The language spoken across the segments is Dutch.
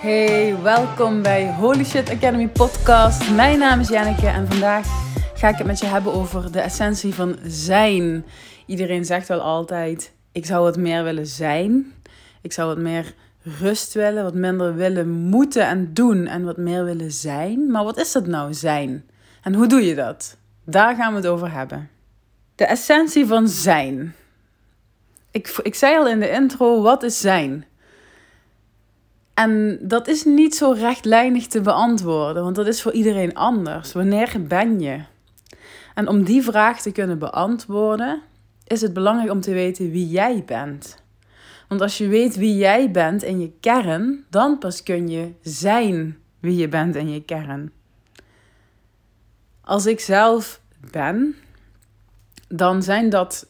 Hey, welkom bij Holy Shit Academy podcast. Mijn naam is Janneke en vandaag ga ik het met je hebben over de essentie van zijn. Iedereen zegt wel altijd, ik zou wat meer willen zijn. Ik zou wat meer rust willen, wat minder willen moeten en doen en wat meer willen zijn. Maar wat is dat nou, zijn? En hoe doe je dat? Daar gaan we het over hebben. De essentie van zijn. Ik, ik zei al in de intro, wat is zijn? En dat is niet zo rechtlijnig te beantwoorden, want dat is voor iedereen anders. Wanneer ben je? En om die vraag te kunnen beantwoorden, is het belangrijk om te weten wie jij bent. Want als je weet wie jij bent in je kern, dan pas kun je zijn wie je bent in je kern. Als ik zelf ben, dan zijn dat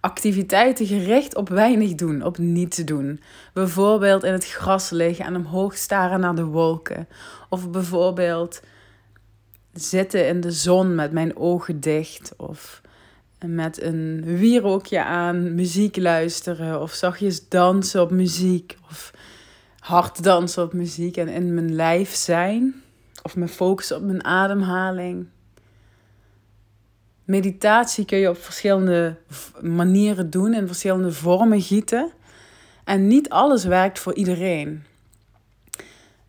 activiteiten gericht op weinig doen, op niets doen. Bijvoorbeeld in het gras liggen en omhoog staren naar de wolken. Of bijvoorbeeld zitten in de zon met mijn ogen dicht. Of met een wierookje aan, muziek luisteren. Of zachtjes dansen op muziek. Of hard dansen op muziek en in mijn lijf zijn. Of me focussen op mijn ademhaling. Meditatie kun je op verschillende manieren doen, in verschillende vormen gieten. En niet alles werkt voor iedereen.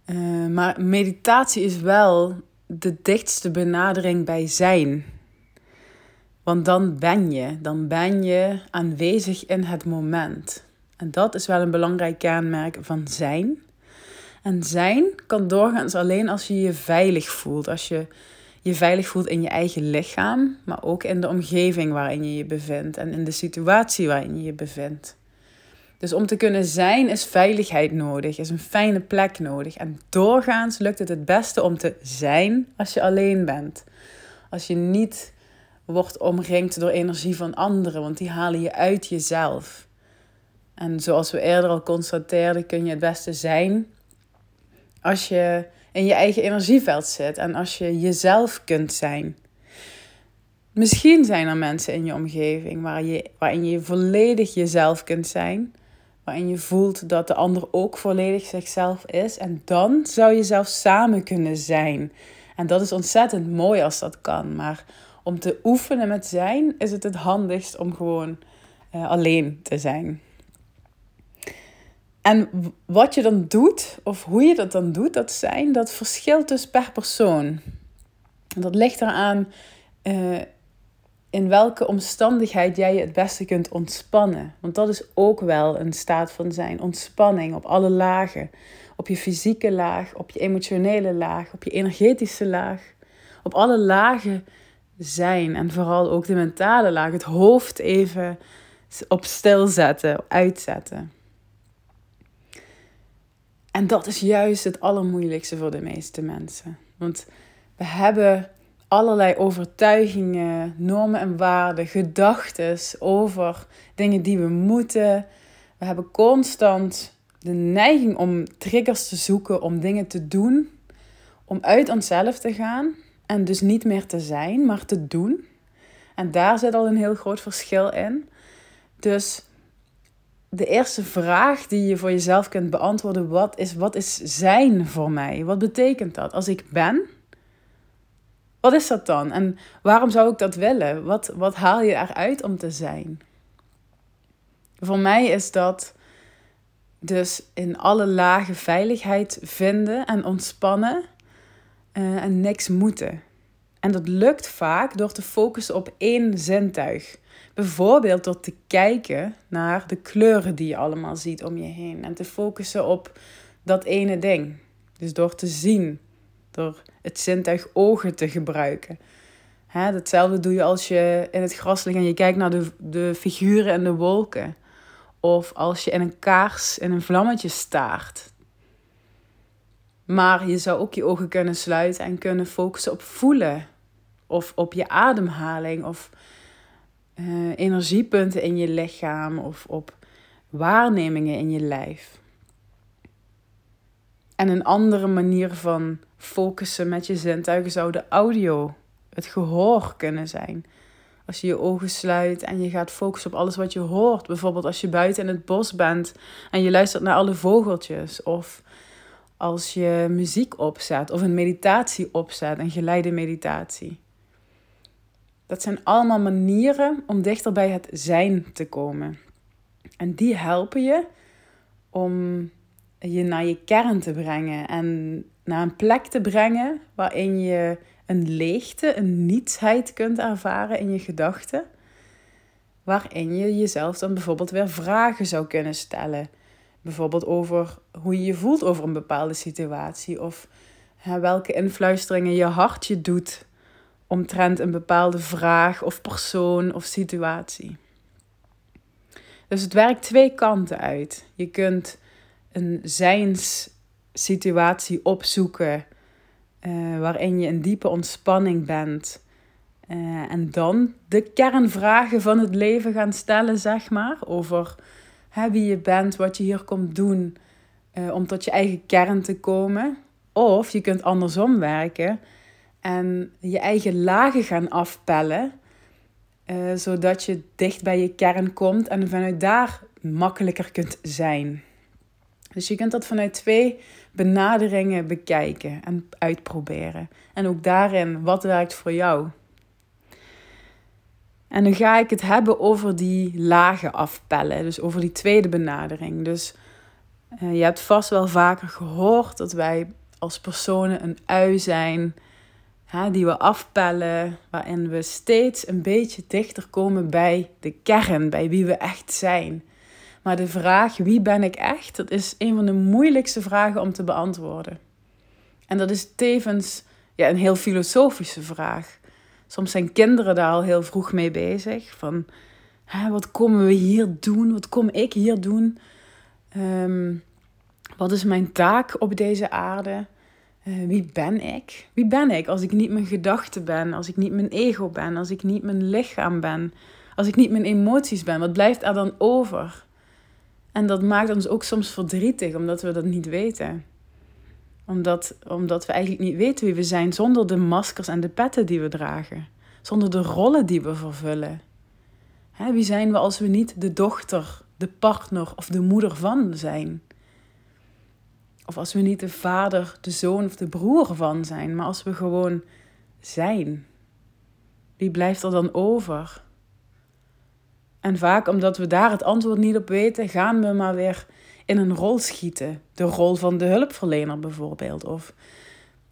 Uh, maar meditatie is wel de dichtste benadering bij zijn. Want dan ben je, dan ben je aanwezig in het moment. En dat is wel een belangrijk kenmerk van zijn. En zijn kan doorgaans alleen als je je veilig voelt, als je je veilig voelt in je eigen lichaam, maar ook in de omgeving waarin je je bevindt en in de situatie waarin je je bevindt. Dus om te kunnen zijn is veiligheid nodig, is een fijne plek nodig. En doorgaans lukt het het beste om te zijn als je alleen bent. Als je niet wordt omringd door energie van anderen, want die halen je uit jezelf. En zoals we eerder al constateerden, kun je het beste zijn als je in je eigen energieveld zit en als je jezelf kunt zijn. Misschien zijn er mensen in je omgeving waar je, waarin je volledig jezelf kunt zijn. Waarin je voelt dat de ander ook volledig zichzelf is. En dan zou je zelf samen kunnen zijn. En dat is ontzettend mooi als dat kan. Maar om te oefenen met zijn is het het handigst om gewoon uh, alleen te zijn. En wat je dan doet, of hoe je dat dan doet, dat zijn, dat verschilt dus per persoon. Dat ligt eraan uh, in welke omstandigheid jij je het beste kunt ontspannen. Want dat is ook wel een staat van zijn. Ontspanning op alle lagen. Op je fysieke laag, op je emotionele laag, op je energetische laag. Op alle lagen zijn. En vooral ook de mentale laag. Het hoofd even op stil zetten, uitzetten. En dat is juist het allermoeilijkste voor de meeste mensen. Want we hebben allerlei overtuigingen, normen en waarden, gedachten over dingen die we moeten. We hebben constant de neiging om triggers te zoeken, om dingen te doen, om uit onszelf te gaan en dus niet meer te zijn, maar te doen. En daar zit al een heel groot verschil in. Dus de eerste vraag die je voor jezelf kunt beantwoorden, wat is, wat is zijn voor mij? Wat betekent dat? Als ik ben, wat is dat dan? En waarom zou ik dat willen? Wat, wat haal je eruit om te zijn? Voor mij is dat dus in alle lagen veiligheid vinden en ontspannen uh, en niks moeten. En dat lukt vaak door te focussen op één zintuig. Bijvoorbeeld door te kijken naar de kleuren die je allemaal ziet om je heen. En te focussen op dat ene ding. Dus door te zien, door het zintuig ogen te gebruiken. Hè, hetzelfde doe je als je in het gras ligt en je kijkt naar de, de figuren en de wolken. Of als je in een kaars in een vlammetje staart. Maar je zou ook je ogen kunnen sluiten en kunnen focussen op voelen. Of op je ademhaling. Of uh, energiepunten in je lichaam of op waarnemingen in je lijf. En een andere manier van focussen met je zintuigen zou de audio, het gehoor kunnen zijn. Als je je ogen sluit en je gaat focussen op alles wat je hoort. Bijvoorbeeld als je buiten in het bos bent en je luistert naar alle vogeltjes. Of als je muziek opzet of een meditatie opzet, een geleide meditatie. Dat zijn allemaal manieren om dichter bij het zijn te komen. En die helpen je om je naar je kern te brengen en naar een plek te brengen waarin je een leegte, een nietsheid kunt ervaren in je gedachten. Waarin je jezelf dan bijvoorbeeld weer vragen zou kunnen stellen. Bijvoorbeeld over hoe je je voelt over een bepaalde situatie. Of welke influisteringen je hart je doet omtrent een bepaalde vraag of persoon of situatie. Dus het werkt twee kanten uit. Je kunt een zijnssituatie opzoeken uh, waarin je in diepe ontspanning bent. Uh, en dan de kernvragen van het leven gaan stellen, zeg maar. Over wie je bent, wat je hier komt doen uh, om tot je eigen kern te komen. Of je kunt andersom werken en je eigen lagen gaan afpellen. Uh, zodat je dicht bij je kern komt en vanuit daar makkelijker kunt zijn. Dus je kunt dat vanuit twee benaderingen bekijken en uitproberen. En ook daarin, wat werkt voor jou? En nu ga ik het hebben over die lagen afpellen, dus over die tweede benadering. Dus uh, je hebt vast wel vaker gehoord dat wij als personen een ui zijn, hè, die we afpellen, waarin we steeds een beetje dichter komen bij de kern, bij wie we echt zijn. Maar de vraag wie ben ik echt, dat is een van de moeilijkste vragen om te beantwoorden. En dat is tevens ja, een heel filosofische vraag. Soms zijn kinderen daar al heel vroeg mee bezig. Van, hè, wat komen we hier doen? Wat kom ik hier doen? Ehm, wat is mijn taak op deze aarde? Uh, wie ben ik? Wie ben ik als ik niet mijn gedachten ben? Als ik niet mijn ego ben? Als ik niet mijn lichaam ben? Als ik niet mijn emoties ben? Wat blijft er dan over? En dat maakt ons ook soms verdrietig, omdat we dat niet weten. Omdat, omdat we eigenlijk niet weten wie we zijn zonder de maskers en de petten die we dragen. Zonder de rollen die we vervullen. Hè, wie zijn we als we niet de dochter, de partner of de moeder van zijn? Of als we niet de vader, de zoon of de broer van zijn, maar als we gewoon zijn. Wie blijft er dan over? En vaak omdat we daar het antwoord niet op weten, gaan we maar weer in een rol schieten. De rol van de hulpverlener bijvoorbeeld, of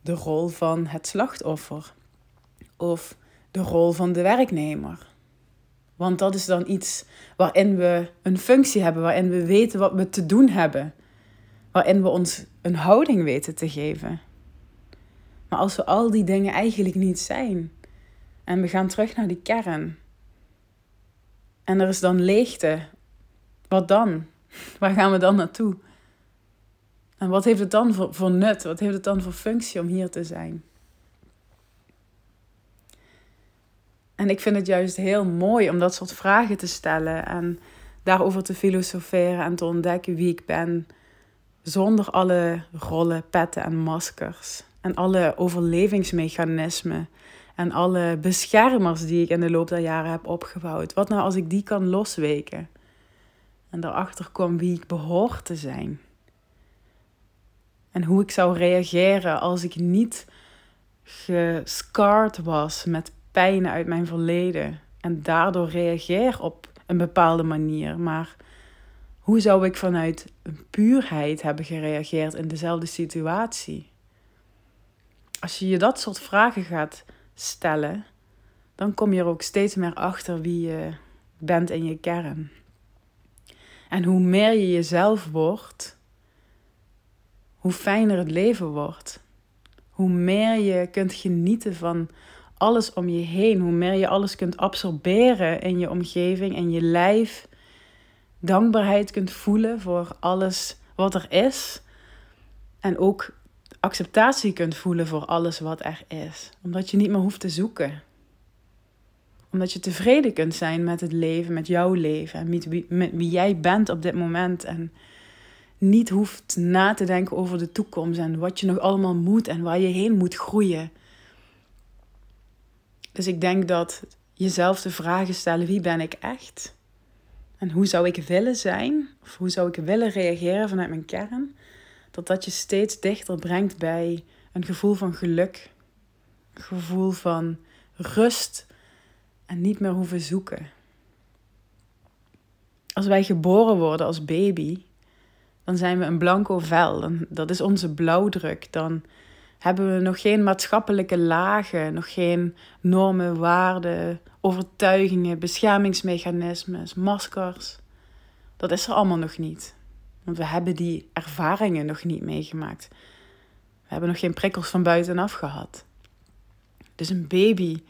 de rol van het slachtoffer, of de rol van de werknemer. Want dat is dan iets waarin we een functie hebben, waarin we weten wat we te doen hebben, waarin we ons een houding weten te geven. Maar als we al die dingen eigenlijk niet zijn en we gaan terug naar die kern, en er is dan leegte. Wat dan? Waar gaan we dan naartoe? En wat heeft het dan voor, voor nut? Wat heeft het dan voor functie om hier te zijn? En ik vind het juist heel mooi om dat soort vragen te stellen en daarover te filosoferen en te ontdekken wie ik ben, zonder alle rollen, petten en maskers en alle overlevingsmechanismen en alle beschermers die ik in de loop der jaren heb opgebouwd. Wat nou als ik die kan losweken? En daarachter kwam wie ik behoor te zijn. En hoe ik zou reageren als ik niet gescarred was met pijn uit mijn verleden. En daardoor reageer op een bepaalde manier. Maar hoe zou ik vanuit puurheid hebben gereageerd in dezelfde situatie? Als je je dat soort vragen gaat stellen, dan kom je er ook steeds meer achter wie je bent in je kern. En hoe meer je jezelf wordt, hoe fijner het leven wordt. Hoe meer je kunt genieten van alles om je heen, hoe meer je alles kunt absorberen in je omgeving en je lijf. Dankbaarheid kunt voelen voor alles wat er is. En ook acceptatie kunt voelen voor alles wat er is. Omdat je niet meer hoeft te zoeken. Omdat je tevreden kunt zijn met het leven, met jouw leven en met wie, met wie jij bent op dit moment. En niet hoeft na te denken over de toekomst en wat je nog allemaal moet en waar je heen moet groeien. Dus ik denk dat jezelf de vragen stellen: wie ben ik echt? En hoe zou ik willen zijn? Of hoe zou ik willen reageren vanuit mijn kern? dat dat je steeds dichter brengt bij een gevoel van geluk, een gevoel van rust en niet meer hoeven zoeken. Als wij geboren worden als baby, dan zijn we een blanco vel. Dat is onze blauwdruk. Dan hebben we nog geen maatschappelijke lagen, nog geen normen, waarden, overtuigingen, beschermingsmechanismes, maskers. Dat is er allemaal nog niet. Want we hebben die ervaringen nog niet meegemaakt. We hebben nog geen prikkels van buitenaf gehad. Dus een baby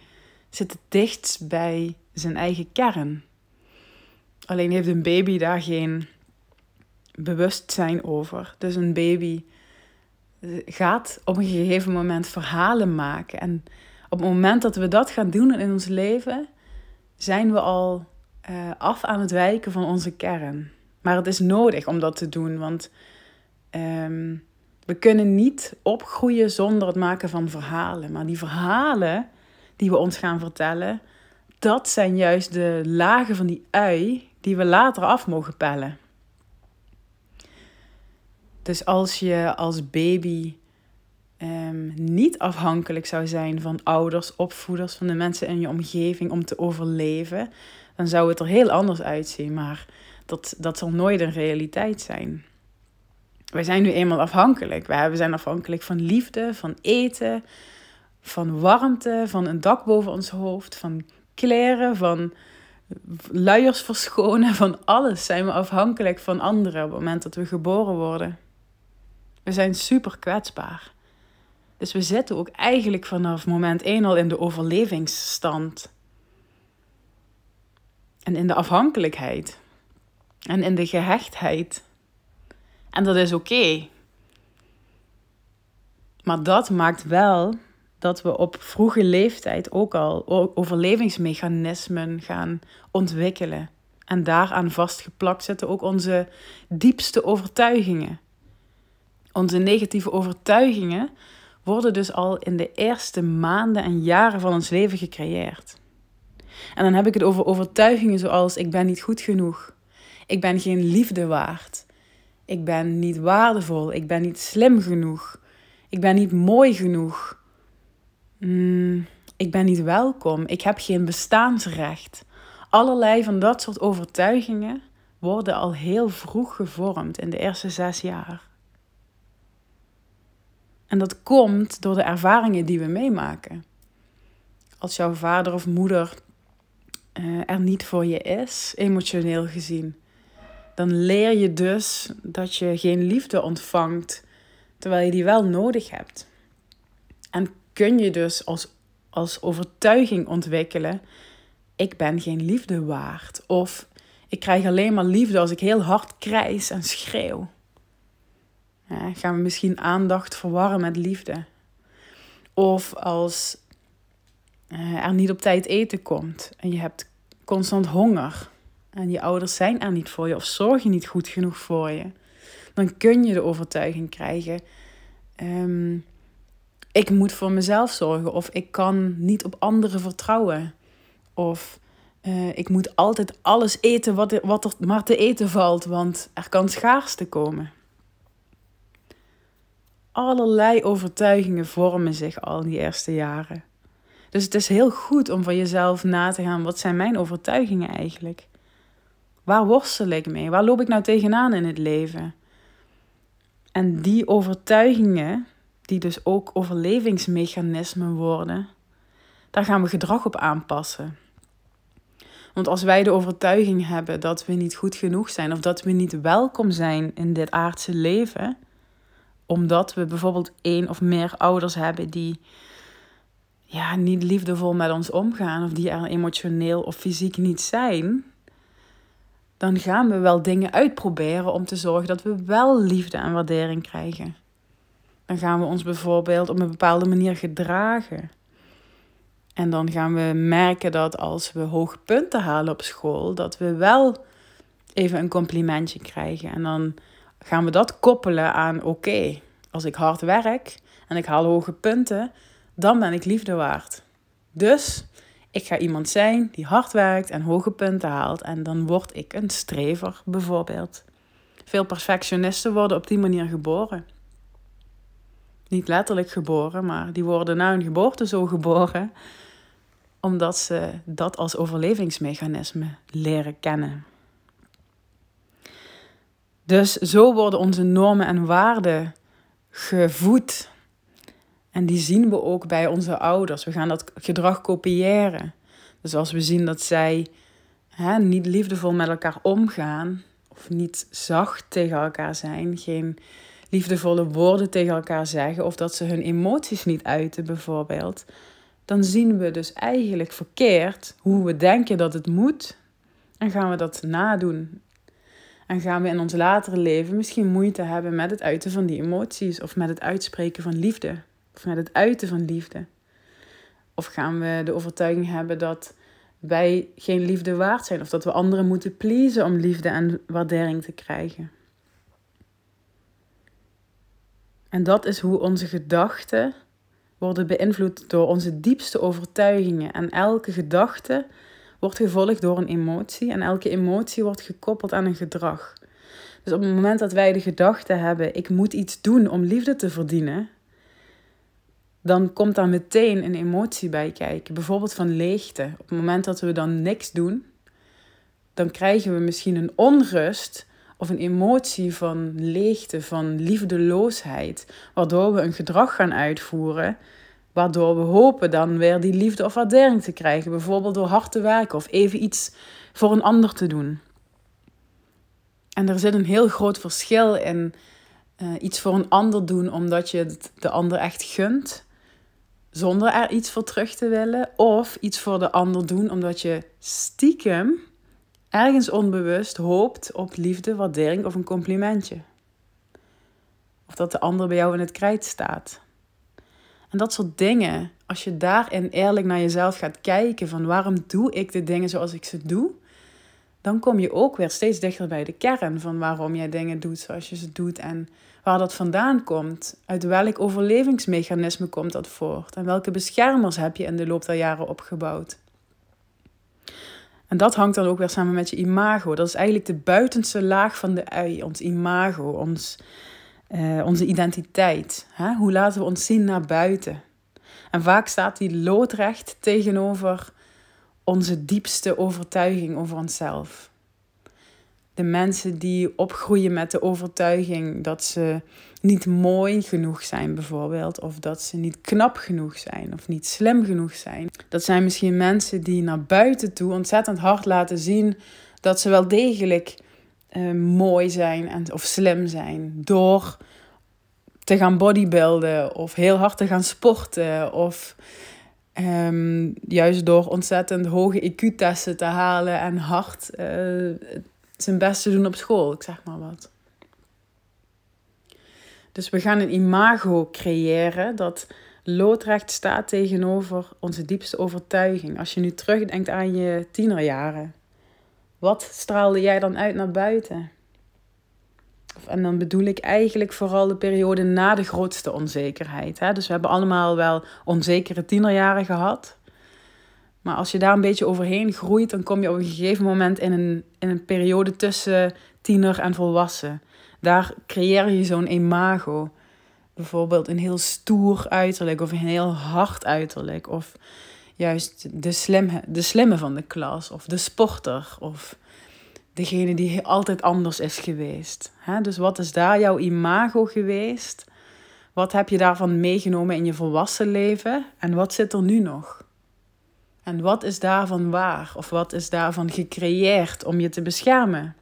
zit het dichtst bij zijn eigen kern. Alleen heeft een baby daar geen bewustzijn over. Dus een baby gaat op een gegeven moment verhalen maken. En op het moment dat we dat gaan doen in ons leven, zijn we al uh, af aan het wijken van onze kern. Maar het is nodig om dat te doen, want um, we kunnen niet opgroeien zonder het maken van verhalen. Maar die verhalen die we ons gaan vertellen, dat zijn juist de lagen van die ui die we later af mogen pellen. Dus als je als baby um, niet afhankelijk zou zijn van ouders, opvoeders, van de mensen in je omgeving om te overleven, dan zou het er heel anders uitzien. Maar dat, dat zal nooit een realiteit zijn. Wij zijn nu eenmaal afhankelijk. We zijn afhankelijk van liefde, van eten, van warmte, van een dak boven ons hoofd, van kleren, van luiers verschonen, van alles zijn we afhankelijk van anderen op het moment dat we geboren worden. We zijn super kwetsbaar. Dus we zitten ook eigenlijk vanaf moment 1 al in de overlevingsstand. En in de afhankelijkheid. En in de gehechtheid. En dat is oké. Maar dat maakt wel dat we op vroege leeftijd ook al overlevingsmechanismen gaan ontwikkelen. En daaraan vastgeplakt zitten ook onze diepste overtuigingen. Onze negatieve overtuigingen worden dus al in de eerste maanden en jaren van ons leven gecreëerd. En dan heb ik het over overtuigingen zoals ik ben niet goed genoeg. Ik ben geen liefde waard. Ik ben niet waardevol. Ik ben niet slim genoeg. Ik ben niet mooi genoeg. Mm, ik ben niet welkom. Ik heb geen bestaansrecht. Allerlei van dat soort overtuigingen worden al heel vroeg gevormd in de eerste zes jaar. En dat komt door de ervaringen die we meemaken. Als jouw vader of moeder uh, er niet voor je is, emotioneel gezien, dan leer je dus dat je geen liefde ontvangt terwijl je die wel nodig hebt. En kun je dus als, als overtuiging ontwikkelen: ik ben geen liefde waard. Of ik krijg alleen maar liefde als ik heel hard krijs en schreeuw. Gaan we misschien aandacht verwarren met liefde. Of als uh, er niet op tijd eten komt en je hebt constant honger en je ouders zijn er niet voor je of zorgen niet goed genoeg voor je, dan kun je de overtuiging krijgen: um, ik moet voor mezelf zorgen of ik kan niet op anderen vertrouwen of uh, ik moet altijd alles eten wat er, wat er maar te eten valt, want er kan schaarste komen allerlei overtuigingen vormen zich al in die eerste jaren. Dus het is heel goed om van jezelf na te gaan: wat zijn mijn overtuigingen eigenlijk? Waar worstel ik mee? Waar loop ik nou tegenaan in het leven? En die overtuigingen, die dus ook overlevingsmechanismen worden, daar gaan we gedrag op aanpassen. Want als wij de overtuiging hebben dat we niet goed genoeg zijn of dat we niet welkom zijn in dit aardse leven, omdat we bijvoorbeeld één of meer ouders hebben die ja, niet liefdevol met ons omgaan of die er emotioneel of fysiek niet zijn, dan gaan we wel dingen uitproberen om te zorgen dat we wel liefde en waardering krijgen. Dan gaan we ons bijvoorbeeld op een bepaalde manier gedragen. En dan gaan we merken dat als we hoge punten halen op school, dat we wel even een complimentje krijgen. En dan gaan we dat koppelen aan oké, als ik hard werk en ik haal hoge punten, dan ben ik liefde waard. Dus ik ga iemand zijn die hard werkt en hoge punten haalt en dan word ik een strever bijvoorbeeld. Veel perfectionisten worden op die manier geboren. Niet letterlijk geboren, maar die worden na hun geboorte zo geboren, omdat ze dat als overlevingsmechanisme leren kennen. Dus zo worden onze normen en waarden gevoed. En die zien we ook bij onze ouders. We gaan dat gedrag kopiëren. Dus als we zien dat zij hè, niet liefdevol met elkaar omgaan, of niet zacht tegen elkaar zijn, geen liefdevolle woorden tegen elkaar zeggen, of dat ze hun emoties niet uiten, bijvoorbeeld, dan zien we dus eigenlijk verkeerd hoe we denken dat het moet en gaan we dat nadoen. En gaan we in ons latere leven misschien moeite hebben met het uiten van die emoties of met het uitspreken van liefde of met het uiten van liefde. Of gaan we de overtuiging hebben dat wij geen liefde waard zijn of dat we anderen moeten pleasen om liefde en waardering te krijgen. En dat is hoe onze gedachten worden beïnvloed door onze diepste overtuigingen. En elke gedachte wordt gevolgd door een emotie en elke emotie wordt gekoppeld aan een gedrag. Dus op het moment dat wij de gedachte hebben: ik moet iets doen om liefde te verdienen, dan komt daar meteen een emotie bij kijken. Bijvoorbeeld van leegte. Op het moment dat we dan niks doen, dan krijgen we misschien een onrust of een emotie van leegte, van liefdeloosheid, waardoor we een gedrag gaan uitvoeren, waardoor we hopen dan weer die liefde of waardering te krijgen, bijvoorbeeld door hard te werken of even iets voor een ander te doen. En er zit een heel groot verschil in uh, iets voor een ander doen omdat je het de ander echt gunt, zonder er iets voor terug te willen, of iets voor de ander doen omdat je stiekem ergens onbewust hoopt op liefde, waardering of een complimentje. Of dat de ander bij jou in het krijt staat. En dat soort dingen, als je daarin eerlijk naar jezelf gaat kijken van waarom doe ik de dingen zoals ik ze doe, dan kom je ook weer steeds dichter bij de kern van waarom jij dingen doet zoals je ze doet en waar dat vandaan komt. Uit welk overlevingsmechanisme komt dat voort en welke beschermers heb je in de loop der jaren opgebouwd. En dat hangt dan ook weer samen met je imago. Dat is eigenlijk de buitenste laag van de ui, ons imago, ons, uh, onze identiteit. Hè? Hoe laten we ons zien naar buiten? En vaak staat die loodrecht tegenover onze diepste overtuiging over onszelf. De mensen die opgroeien met de overtuiging dat ze niet mooi genoeg zijn, bijvoorbeeld, of dat ze niet knap genoeg zijn of niet slim genoeg zijn. Dat zijn misschien mensen die naar buiten toe ontzettend hard laten zien dat ze wel degelijk uh, mooi zijn en, of slim zijn door te gaan bodybuilden of heel hard te gaan sporten of um, juist door ontzettend hoge IQ-testen te halen en hard uh, zijn best te doen op school, ik zeg maar wat. Dus we gaan een imago creëren dat loodrecht staat tegenover onze diepste overtuiging. Als je nu terugdenkt aan je tienerjaren, wat straalde jij dan uit naar buiten? En dan bedoel ik eigenlijk vooral de periode na de grootste onzekerheid. Hè? Dus we hebben allemaal wel onzekere tienerjaren gehad. Maar als je daar een beetje overheen groeit, dan kom je op een gegeven moment in een, in een periode tussen tiener en volwassen. Daar creëer je zo'n imago. Bijvoorbeeld een heel stoer uiterlijk of een heel hard uiterlijk. Of juist de slimme, de slimme van de klas of de sporter. Of degene die altijd anders is geweest. Dus wat is daar jouw imago geweest? Wat heb je daarvan meegenomen in je volwassen leven? En wat zit er nu nog? En wat is daarvan waar? Of wat is daarvan gecreëerd om je te beschermen?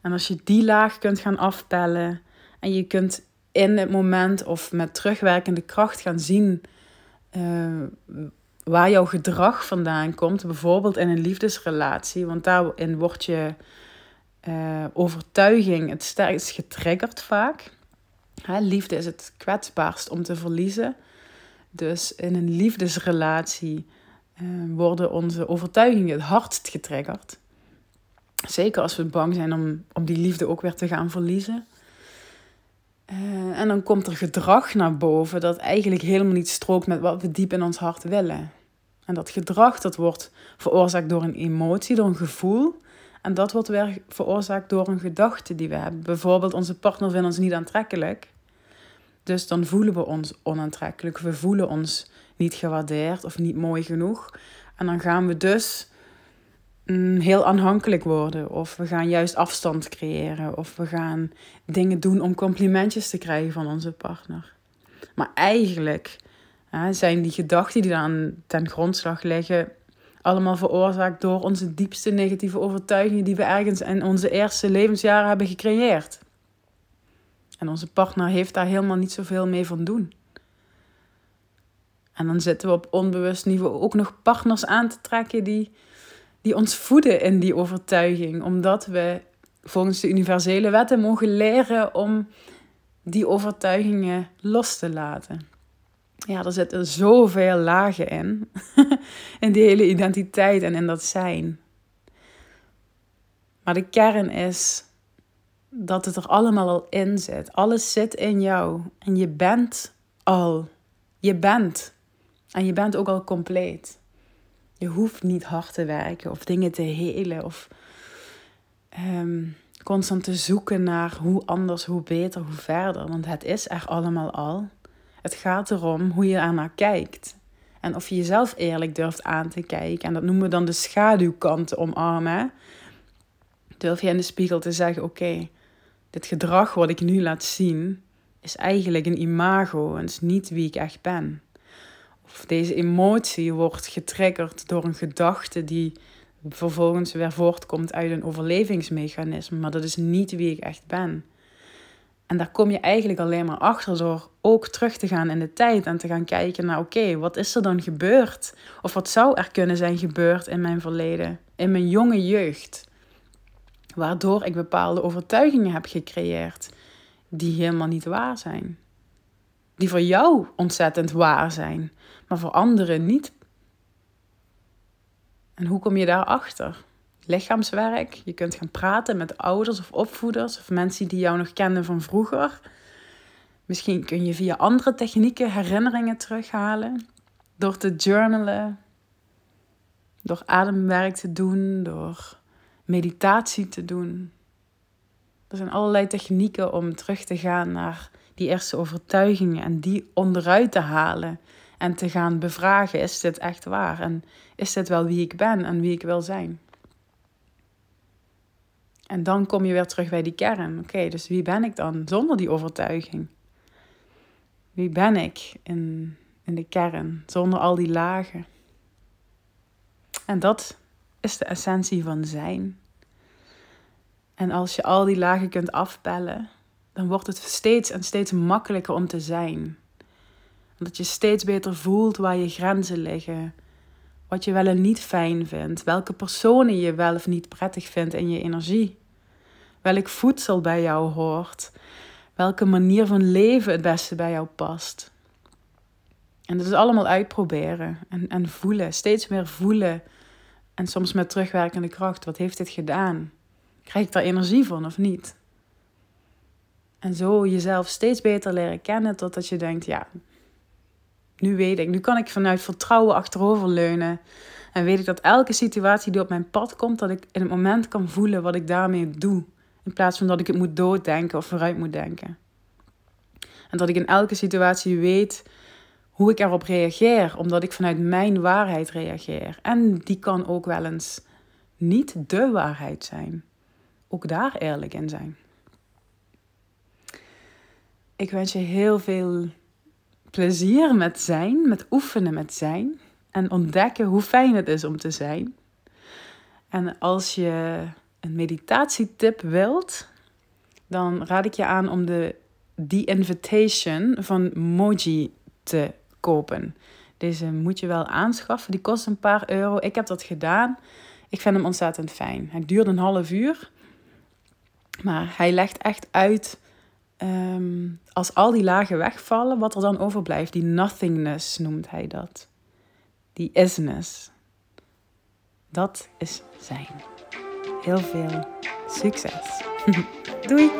En als je die laag kunt gaan afpellen en je kunt in het moment of met terugwerkende kracht gaan zien uh, waar jouw gedrag vandaan komt, bijvoorbeeld in een liefdesrelatie, want daarin wordt je uh, overtuiging het sterkst getriggerd vaak. Hè, liefde is het kwetsbaarst om te verliezen. Dus in een liefdesrelatie uh, worden onze overtuigingen het hardst getriggerd. Zeker als we bang zijn om, om die liefde ook weer te gaan verliezen. Uh, en dan komt er gedrag naar boven dat eigenlijk helemaal niet strookt met wat we diep in ons hart willen. En dat gedrag dat wordt veroorzaakt door een emotie, door een gevoel. En dat wordt weer veroorzaakt door een gedachte die we hebben. Bijvoorbeeld, onze partner vindt ons niet aantrekkelijk. Dus dan voelen we ons onaantrekkelijk. We voelen ons niet gewaardeerd of niet mooi genoeg. En dan gaan we dus heel aanhankelijk worden. Of we gaan juist afstand creëren. Of we gaan dingen doen om complimentjes te krijgen van onze partner. Maar eigenlijk hè, zijn die gedachten die dan ten grondslag liggen allemaal veroorzaakt door onze diepste negatieve overtuigingen die we ergens in onze eerste levensjaren hebben gecreëerd. En onze partner heeft daar helemaal niet zoveel mee van doen. En dan zitten we op onbewust niveau ook nog partners aan te trekken die, die ons voeden in die overtuiging. Omdat we volgens de universele wetten mogen leren om die overtuigingen los te laten. Ja, er zitten zoveel lagen in. in die hele identiteit en in dat zijn. Maar de kern is dat het er allemaal al in zit. Alles zit in jou. En je bent al. Je bent. En je bent ook al compleet. Je hoeft niet hard te werken of dingen te helen of ehm, constant te zoeken naar hoe anders, hoe beter, hoe verder. Want het is er allemaal al. Het gaat erom hoe je er naar kijkt. En of je jezelf eerlijk durft aan te kijken. En dat noemen we dan de schaduwkanten omarmen. Durf je in de spiegel te zeggen: Oké, dit gedrag wat ik nu laat zien, is eigenlijk een imago en is niet wie ik echt ben. Of deze emotie wordt getriggerd door een gedachte die vervolgens weer voortkomt uit een overlevingsmechanisme, maar dat is niet wie ik echt ben. En daar kom je eigenlijk alleen maar achter door ook terug te gaan in de tijd en te gaan kijken naar oké, wat is er dan gebeurd? Of wat zou er kunnen zijn gebeurd in mijn verleden, in mijn jonge jeugd? Waardoor ik bepaalde overtuigingen heb gecreëerd die helemaal niet waar zijn. Die voor jou ontzettend waar zijn, maar voor anderen niet. En hoe kom je daarachter? Lichaamswerk. Je kunt gaan praten met ouders of opvoeders of mensen die jou nog kenden van vroeger. Misschien kun je via andere technieken herinneringen terughalen. Door te journalen, door ademwerk te doen, door meditatie te doen. Er zijn allerlei technieken om terug te gaan naar die eerste overtuigingen en die onderuit te halen en te gaan bevragen: is dit echt waar? En is dit wel wie ik ben en wie ik wil zijn? En dan kom je weer terug bij die kern. Oké, dus wie ben ik dan zonder die overtuiging? Wie ben ik in, in de kern, zonder al die lagen? En dat is de essentie van zijn. En als je al die lagen kunt afpellen, dan wordt het steeds en steeds makkelijker om te zijn. Omdat je steeds beter voelt waar je grenzen liggen. Wat je wel en niet fijn vindt. Welke personen je wel of niet prettig vindt in je energie. Welk voedsel bij jou hoort. Welke manier van leven het beste bij jou past. En dat is allemaal uitproberen en, en voelen. Steeds meer voelen. En soms met terugwerkende kracht. Wat heeft dit gedaan? Krijg ik daar energie van of niet? En zo jezelf steeds beter leren kennen totdat je denkt, ja, nu weet ik, nu kan ik vanuit vertrouwen achteroverleunen. En weet ik dat elke situatie die op mijn pad komt, dat ik in het moment kan voelen wat ik daarmee doe. In plaats van dat ik het moet dooddenken of vooruit moet denken. En dat ik in elke situatie weet hoe ik erop reageer, omdat ik vanuit mijn waarheid reageer. En die kan ook wel eens niet de waarheid zijn. Ook daar eerlijk in zijn. Ik wens je heel veel plezier met zijn, met oefenen met zijn. En ontdekken hoe fijn het is om te zijn. En als je een meditatietip wilt, dan raad ik je aan om de The Invitation van Moji te kopen. Deze moet je wel aanschaffen. Die kost een paar euro. Ik heb dat gedaan. Ik vind hem ontzettend fijn. Hij duurt een half uur. Maar hij legt echt uit, ehm, als al die lagen wegvallen, wat er dan overblijft. Die nothingness noemt hij dat. Die isness. Dat is zijn. Heel veel succes. Doei!